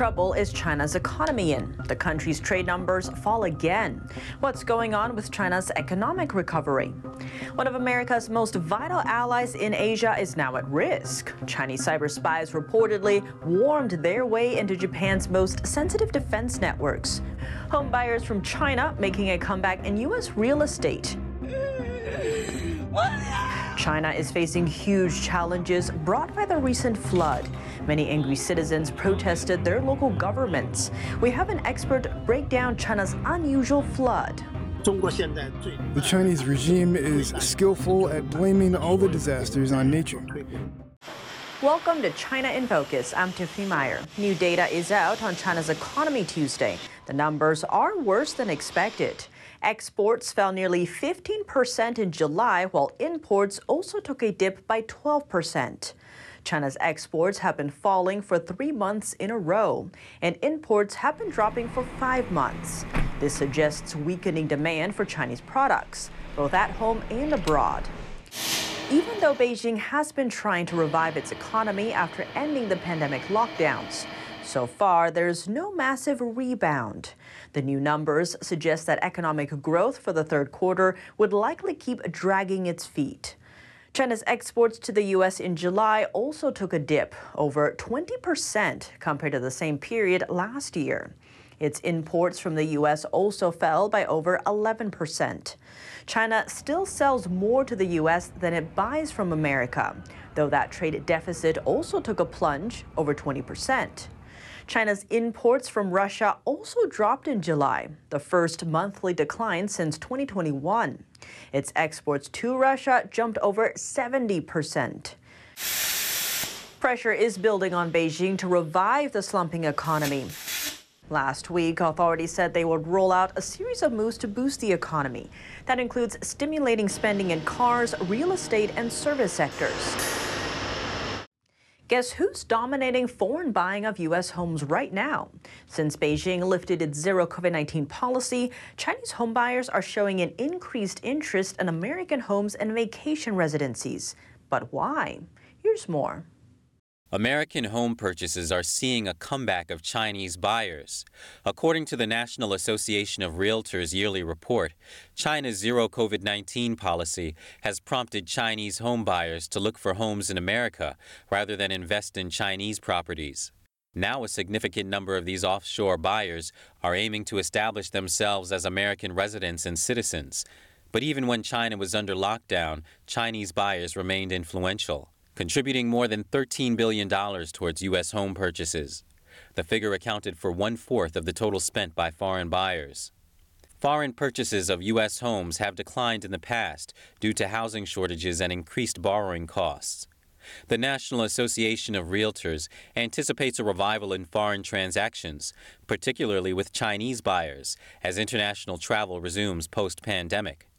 trouble is China's economy in? The country's trade numbers fall again. What's going on with China's economic recovery? One of America's most vital allies in Asia is now at risk. Chinese cyber spies reportedly wormed their way into Japan's most sensitive defense networks. Home buyers from China making a comeback in U.S. real estate. China is facing huge challenges brought by the recent flood. Many angry citizens protested their local governments. We have an expert break down China's unusual flood. The Chinese regime is skillful at blaming all the disasters on nature. Welcome to China in Focus. I'm Tiffany Meyer. New data is out on China's economy Tuesday. The numbers are worse than expected. Exports fell nearly 15% in July, while imports also took a dip by 12%. China's exports have been falling for three months in a row, and imports have been dropping for five months. This suggests weakening demand for Chinese products, both at home and abroad. Even though Beijing has been trying to revive its economy after ending the pandemic lockdowns, so far there's no massive rebound. The new numbers suggest that economic growth for the third quarter would likely keep dragging its feet. China's exports to the U.S. in July also took a dip, over 20% compared to the same period last year. Its imports from the U.S. also fell by over 11%. China still sells more to the U.S. than it buys from America, though that trade deficit also took a plunge, over 20%. China's imports from Russia also dropped in July, the first monthly decline since 2021. Its exports to Russia jumped over 70%. Pressure is building on Beijing to revive the slumping economy. Last week, authorities said they would roll out a series of moves to boost the economy. That includes stimulating spending in cars, real estate, and service sectors. Guess who's dominating foreign buying of U.S. homes right now? Since Beijing lifted its zero COVID 19 policy, Chinese homebuyers are showing an increased interest in American homes and vacation residencies. But why? Here's more. American home purchases are seeing a comeback of Chinese buyers. According to the National Association of Realtors yearly report, China's zero COVID 19 policy has prompted Chinese home buyers to look for homes in America rather than invest in Chinese properties. Now, a significant number of these offshore buyers are aiming to establish themselves as American residents and citizens. But even when China was under lockdown, Chinese buyers remained influential contributing more than $13 billion towards U.S. home purchases. The figure accounted for one fourth of the total spent by foreign buyers. Foreign purchases of U.S. homes have declined in the past due to housing shortages and increased borrowing costs. The National Association of Realtors anticipates a revival in foreign transactions, particularly with Chinese buyers, as international travel resumes post pandemic.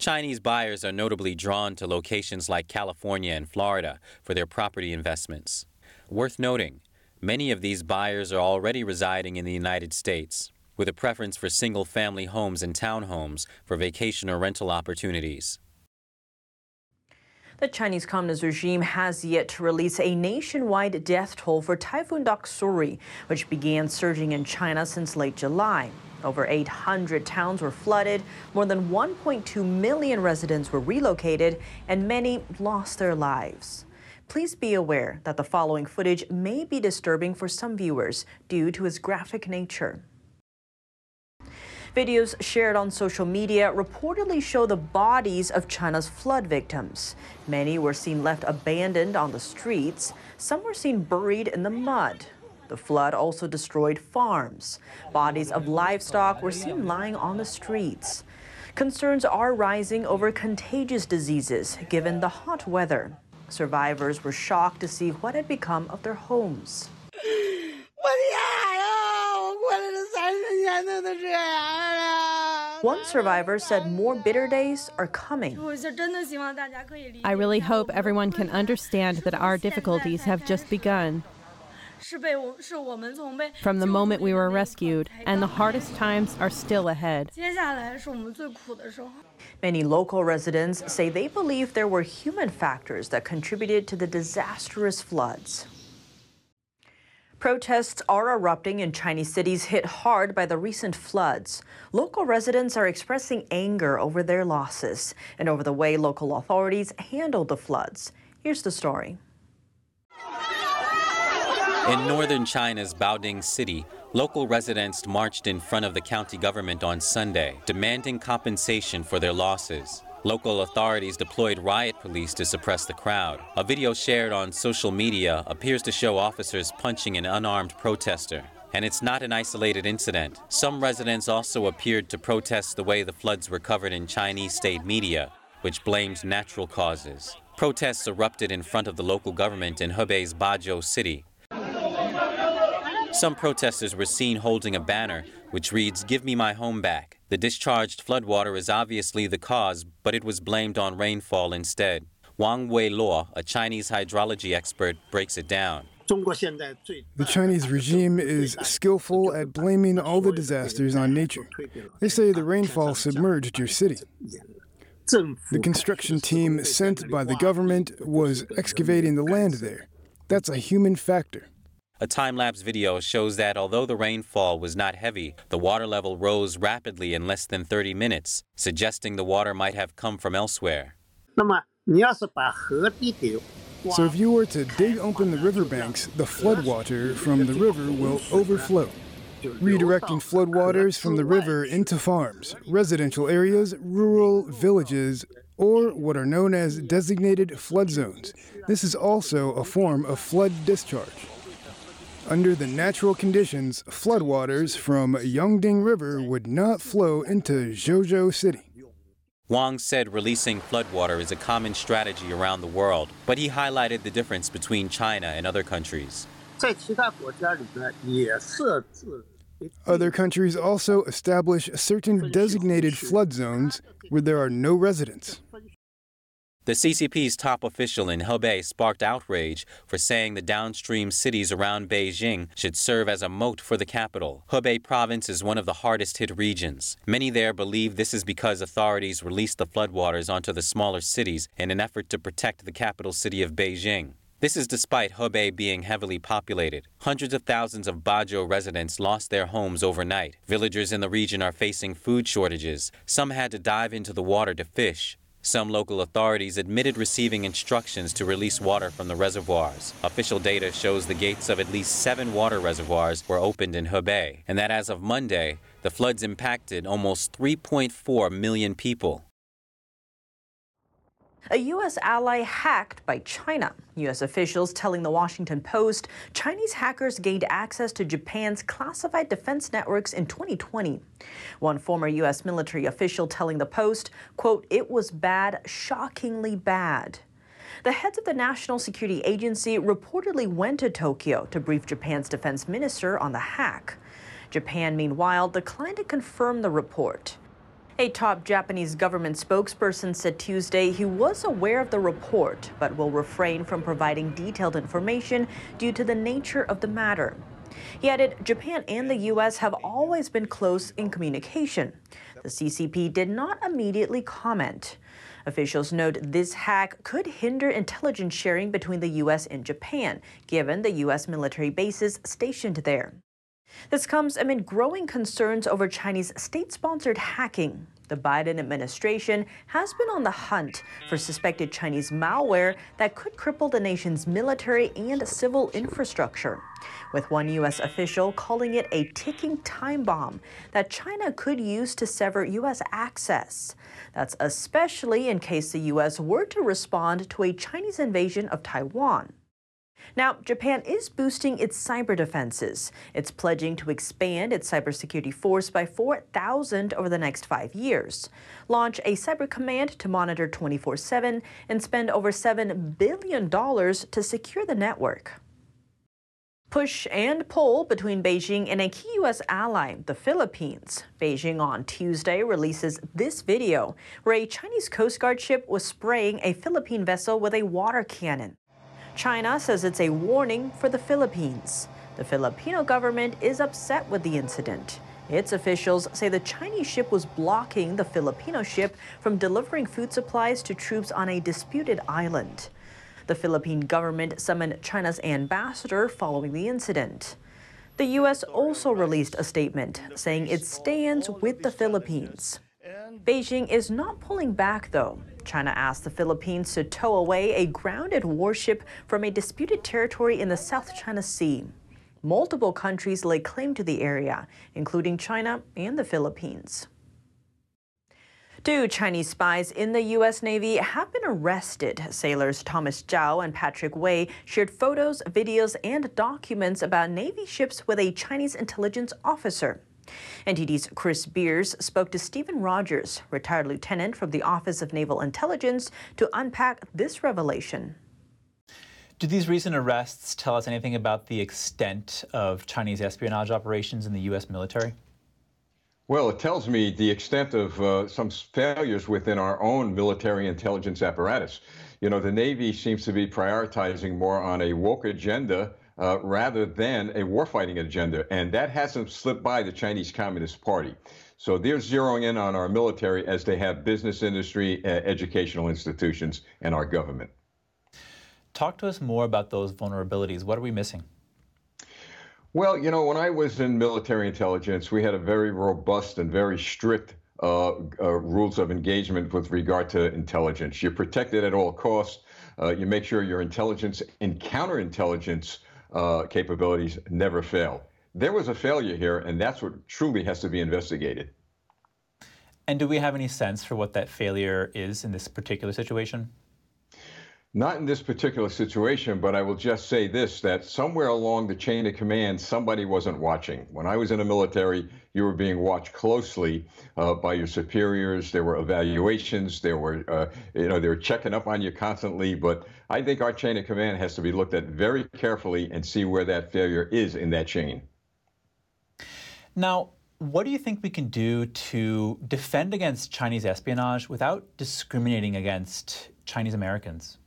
Chinese buyers are notably drawn to locations like California and Florida for their property investments. Worth noting, many of these buyers are already residing in the United States, with a preference for single family homes and townhomes for vacation or rental opportunities. The Chinese Communist regime has yet to release a nationwide death toll for Typhoon Doksuri, which began surging in China since late July. Over 800 towns were flooded, more than 1.2 million residents were relocated, and many lost their lives. Please be aware that the following footage may be disturbing for some viewers due to its graphic nature. Videos shared on social media reportedly show the bodies of China's flood victims. Many were seen left abandoned on the streets. Some were seen buried in the mud. The flood also destroyed farms. Bodies of livestock were seen lying on the streets. Concerns are rising over contagious diseases given the hot weather. Survivors were shocked to see what had become of their homes. One survivor said more bitter days are coming. I really hope everyone can understand that our difficulties have just begun. From the moment we were rescued, and the hardest times are still ahead. Many local residents say they believe there were human factors that contributed to the disastrous floods. Protests are erupting in Chinese cities hit hard by the recent floods. Local residents are expressing anger over their losses and over the way local authorities handled the floods. Here's the story. In northern China's Baoding City, local residents marched in front of the county government on Sunday, demanding compensation for their losses. Local authorities deployed riot police to suppress the crowd. A video shared on social media appears to show officers punching an unarmed protester. And it's not an isolated incident. Some residents also appeared to protest the way the floods were covered in Chinese state media, which blamed natural causes. Protests erupted in front of the local government in Hebei's Bazhou city. Some protesters were seen holding a banner which reads, Give me my home back. The discharged floodwater is obviously the cause, but it was blamed on rainfall instead. Wang Weiluo, a Chinese hydrology expert, breaks it down. The Chinese regime is skillful at blaming all the disasters on nature. They say the rainfall submerged your city. The construction team sent by the government was excavating the land there. That's a human factor. A time lapse video shows that although the rainfall was not heavy, the water level rose rapidly in less than 30 minutes, suggesting the water might have come from elsewhere. So if you were to dig open the riverbanks, the floodwater from the river will overflow, redirecting floodwaters from the river into farms, residential areas, rural villages, or what are known as designated flood zones. This is also a form of flood discharge. Under the natural conditions, floodwaters from Yongding River would not flow into Zhuozhou City. Wang said releasing floodwater is a common strategy around the world, but he highlighted the difference between China and other countries. Other countries also establish certain designated flood zones where there are no residents. The CCP's top official in Hebei sparked outrage for saying the downstream cities around Beijing should serve as a moat for the capital. Hebei province is one of the hardest hit regions. Many there believe this is because authorities released the floodwaters onto the smaller cities in an effort to protect the capital city of Beijing. This is despite Hebei being heavily populated. Hundreds of thousands of Bazhou residents lost their homes overnight. Villagers in the region are facing food shortages. Some had to dive into the water to fish. Some local authorities admitted receiving instructions to release water from the reservoirs. Official data shows the gates of at least seven water reservoirs were opened in Hebei, and that as of Monday, the floods impacted almost 3.4 million people. A U.S. ally hacked by China. U.S. officials telling the Washington Post Chinese hackers gained access to Japan's classified defense networks in 2020. One former U.S. military official telling the Post, quote, it was bad, shockingly bad. The heads of the National Security Agency reportedly went to Tokyo to brief Japan's defense minister on the hack. Japan, meanwhile, declined to confirm the report. A top Japanese government spokesperson said Tuesday he was aware of the report, but will refrain from providing detailed information due to the nature of the matter. He added Japan and the U.S. have always been close in communication. The CCP did not immediately comment. Officials note this hack could hinder intelligence sharing between the U.S. and Japan, given the U.S. military bases stationed there. This comes amid growing concerns over Chinese state sponsored hacking. The Biden administration has been on the hunt for suspected Chinese malware that could cripple the nation's military and civil infrastructure, with one U.S. official calling it a ticking time bomb that China could use to sever U.S. access. That's especially in case the U.S. were to respond to a Chinese invasion of Taiwan. Now, Japan is boosting its cyber defenses. It's pledging to expand its cybersecurity force by 4,000 over the next five years, launch a cyber command to monitor 24 7, and spend over $7 billion to secure the network. Push and pull between Beijing and a key U.S. ally, the Philippines. Beijing on Tuesday releases this video where a Chinese Coast Guard ship was spraying a Philippine vessel with a water cannon. China says it's a warning for the Philippines. The Filipino government is upset with the incident. Its officials say the Chinese ship was blocking the Filipino ship from delivering food supplies to troops on a disputed island. The Philippine government summoned China's ambassador following the incident. The U.S. also released a statement saying it stands with the Philippines. Beijing is not pulling back, though. China asked the Philippines to tow away a grounded warship from a disputed territory in the South China Sea. Multiple countries lay claim to the area, including China and the Philippines. Two Chinese spies in the U.S. Navy have been arrested. Sailors Thomas Zhao and Patrick Wei shared photos, videos, and documents about Navy ships with a Chinese intelligence officer. NTD's Chris Beers spoke to Stephen Rogers, retired lieutenant from the Office of Naval Intelligence, to unpack this revelation. Do these recent arrests tell us anything about the extent of Chinese espionage operations in the U.S. military? Well, it tells me the extent of uh, some failures within our own military intelligence apparatus. You know, the Navy seems to be prioritizing more on a woke agenda uh, rather than a warfighting agenda, and that hasn't slipped by the Chinese Communist Party. So they're zeroing in on our military as they have business industry, uh, educational institutions, and our government. Talk to us more about those vulnerabilities. What are we missing? Well, you know, when I was in military intelligence, we had a very robust and very strict uh, uh, rules of engagement with regard to intelligence. You're protected at all costs. Uh, you make sure your intelligence and counterintelligence uh, capabilities never fail. There was a failure here, and that's what truly has to be investigated. And do we have any sense for what that failure is in this particular situation? Not in this particular situation, but I will just say this that somewhere along the chain of command, somebody wasn't watching. When I was in the military, you were being watched closely uh, by your superiors. There were evaluations. There were, uh, you know, they were checking up on you constantly. But I think our chain of command has to be looked at very carefully and see where that failure is in that chain. Now, what do you think we can do to defend against Chinese espionage without discriminating against Chinese Americans?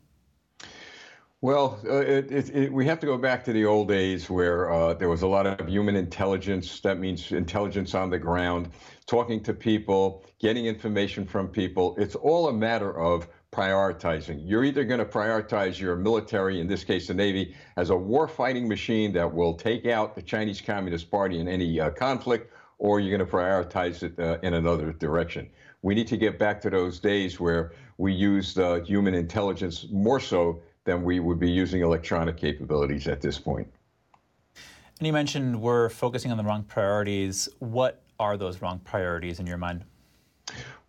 Well, uh, it, it, it, we have to go back to the old days where uh, there was a lot of human intelligence. That means intelligence on the ground, talking to people, getting information from people. It's all a matter of prioritizing. You're either going to prioritize your military, in this case the Navy, as a war-fighting machine that will take out the Chinese Communist Party in any uh, conflict, or you're going to prioritize it uh, in another direction. We need to get back to those days where we used human intelligence more so then we would be using electronic capabilities at this point. And you mentioned we're focusing on the wrong priorities. What are those wrong priorities in your mind?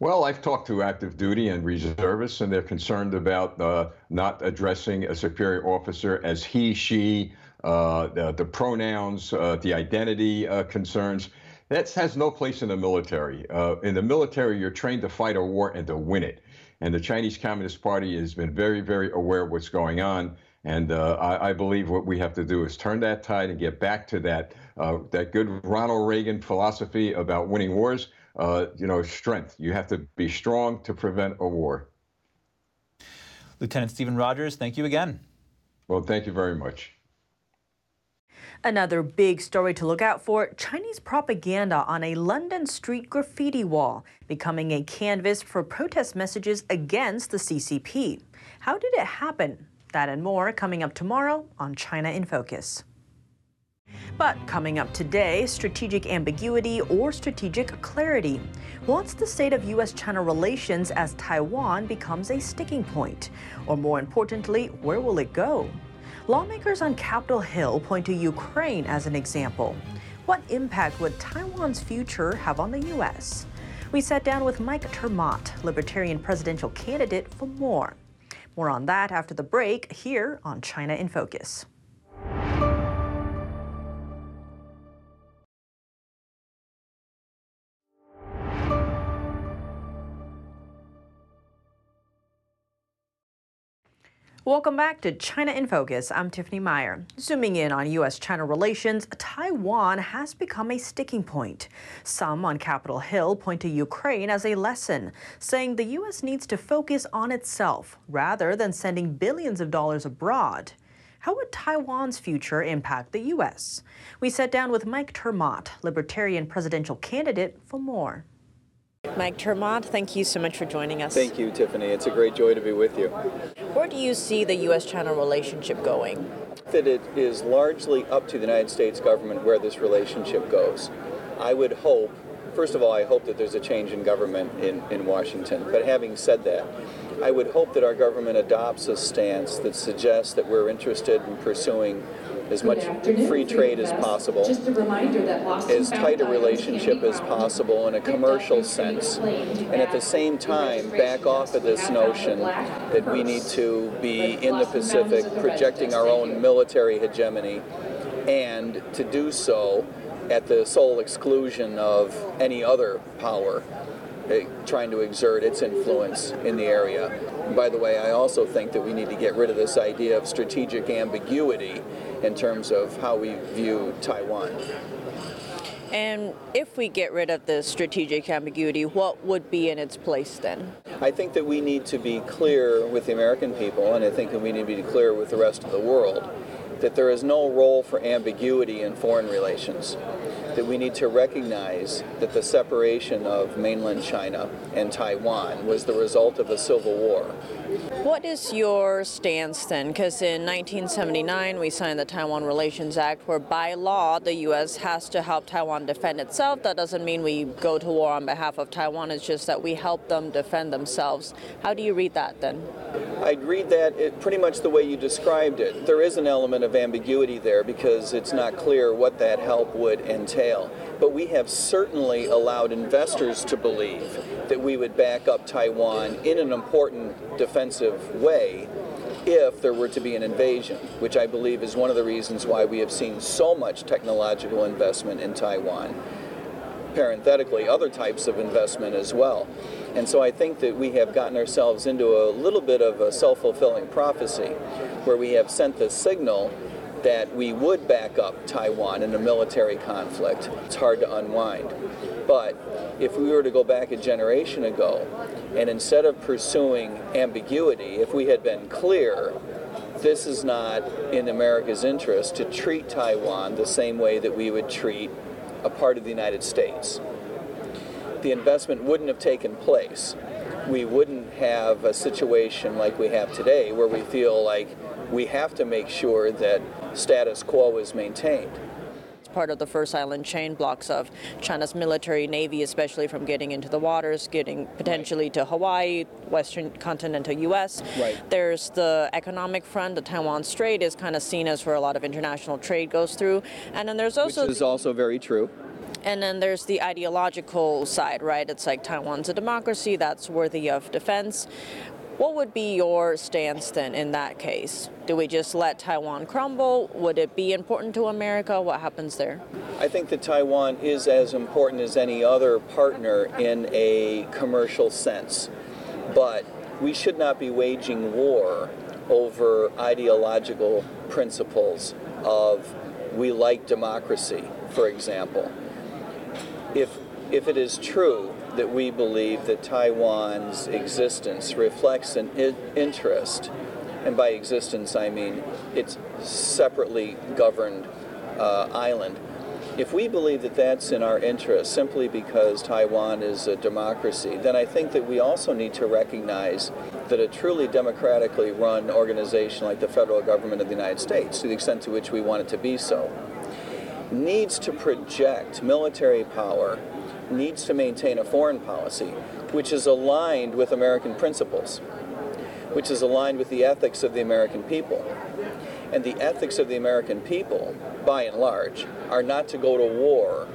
Well, I've talked to active duty and reservists, and they're concerned about uh, not addressing a superior officer as he, she, uh, the, the, pronouns, uh, the identity uh, concerns. That has no place in the military. Uh, in the military, you're trained to fight a war and to win it. And the Chinese Communist Party has been very, very aware of what's going on. And uh, I, I, believe what we have to do is turn that tide and get back to that uh, that good Ronald Reagan philosophy about winning wars. Uh, you know, strength. You have to be strong to prevent a war. Lieutenant Stephen Rogers, thank you again. Well, thank you very much. Another big story to look out for Chinese propaganda on a London street graffiti wall, becoming a canvas for protest messages against the CCP. How did it happen? That and more coming up tomorrow on China in Focus. But coming up today, strategic ambiguity or strategic clarity. What's the state of U.S. China relations as Taiwan becomes a sticking point? Or more importantly, where will it go? Lawmakers on Capitol Hill point to Ukraine as an example. What impact would Taiwan's future have on the U.S.? We sat down with Mike ter Maat, Libertarian presidential candidate, for more. More on that after the break here on China in Focus. Welcome back to China in Focus. I'm Tiffany Meyer. Zooming in on U.S. China relations, Taiwan has become a sticking point. Some on Capitol Hill point to Ukraine as a lesson, saying the U.S. needs to focus on itself rather than sending billions of dollars abroad. How would Taiwan's future impact the U.S.? We sat down with Mike ter Maat, Libertarian presidential candidate, for more. Mike ter Maat, thank you so much for joining us. Thank you, Tiffany. It's a great joy to be with you. Where do you see the U.S. China relationship going? That it is largely up to the United States government where this relationship goes. I would hope, first of all, I hope that there's a change in government in, in Washington. But having said that, I would hope that our government adopts a stance that suggests that we're interested in pursuing as much free trade as possible, as tight a relationship as possible in a commercial sense, and at the same time back off of this notion that we need to be in the Pacific projecting our own military hegemony, and to do so at the sole exclusion of any other power eh, trying to exert its influence in the area. By the way, I also think that we need to get rid of this idea of strategic ambiguity in terms of how we view Taiwan. And if we get rid of the strategic ambiguity, what would be in its place then? I think that we need to be clear with the American people, and I think that we need to be clear with the rest of the world, that there is no role for ambiguity in foreign relations that we need to recognize that the separation of mainland China and Taiwan was the result of a civil war. What is your stance then? Because in 1979 we signed the Taiwan Relations Act, where by law the U.S. has to help Taiwan defend itself. That doesn't mean we go to war on behalf of Taiwan, it's just that we help them defend themselves. How do you read that then? I'd read that it, pretty much the way you described it. There is an element of ambiguity there because it's not clear what that help would entail entail. But we have certainly allowed investors to believe that we would back up Taiwan in an important defensive way if there were to be an invasion, which I believe is one of the reasons why we have seen so much technological investment in Taiwan. Parenthetically, other types of investment as well. And so I think that we have gotten ourselves into a little bit of a self fulfilling prophecy where we have sent the signal that we would back up Taiwan in a military conflict. It's hard to unwind. But if we were to go back a generation ago, and instead of pursuing ambiguity, if we had been clear, this is not in America's interest to treat Taiwan the same way that we would treat a part of the United States. The investment wouldn't have taken place. We wouldn't have a situation like we have today where we feel like we have to make sure that status quo is maintained It's part of the first island chain blocks of China's military navy, especially from getting into the waters, getting potentially to Hawaii, western continental U.S. Right. There's the economic front. The Taiwan Strait is kind of seen as where a lot of international trade goes through, and then there's also which is also very true. And then there's the ideological side, right? It's like Taiwan's a democracy that's worthy of defense. What would be your stance then in that case? Do we just let Taiwan crumble? Would it be important to America? What happens there? I think that Taiwan is as important as any other partner in a commercial sense. But we should not be waging war over ideological principles of we like democracy, for example. If, if it is true that we believe that Taiwan's existence reflects an interest, and by existence I mean it's separately governed uh, island. If we believe that that's in our interest simply because Taiwan is a democracy, then I think that we also need to recognize that a truly democratically run organization like the federal government of the United States, to the extent to which we want it to be so, needs to project military power needs to maintain a foreign policy which is aligned with American principles, which is aligned with the ethics of the American people. And the ethics of the American people, by and large, are not to go to war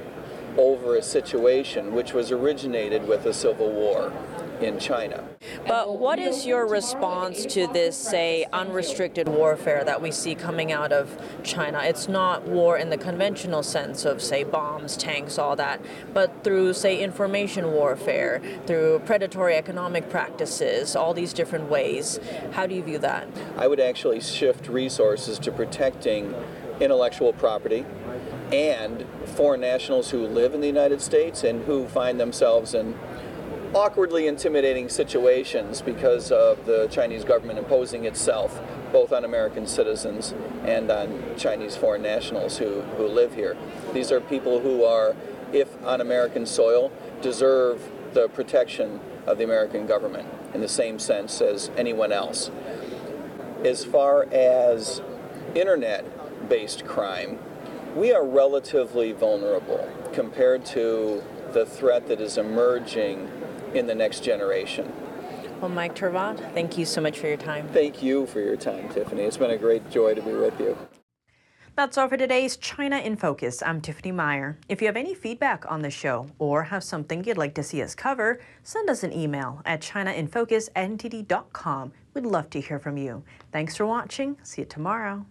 over a situation which was originated with a civil war in China. But what is your response to this, say, unrestricted warfare that we see coming out of China? It's not war in the conventional sense of, say, bombs, tanks, all that, but through, say, information warfare, through predatory economic practices, all these different ways. How do you view that? I would actually shift resources to protecting intellectual property and foreign nationals who live in the United States and who find themselves in awkwardly intimidating situations because of the Chinese government imposing itself both on American citizens and on Chinese foreign nationals who, who live here. These are people who are, if on American soil, deserve the protection of the American government in the same sense as anyone else. As far as internet based crime, we are relatively vulnerable compared to the threat that is emerging in the next generation. Well, Mike ter Maat, thank you so much for your time. Thank you for your time, Tiffany. It's been a great joy to be with you. That's all for today's China in Focus. I'm Tiffany Meyer. If you have any feedback on the show or have something you'd like to see us cover, send us an email at chinainfocus@ntd.com. We'd love to hear from you. Thanks for watching. See you tomorrow.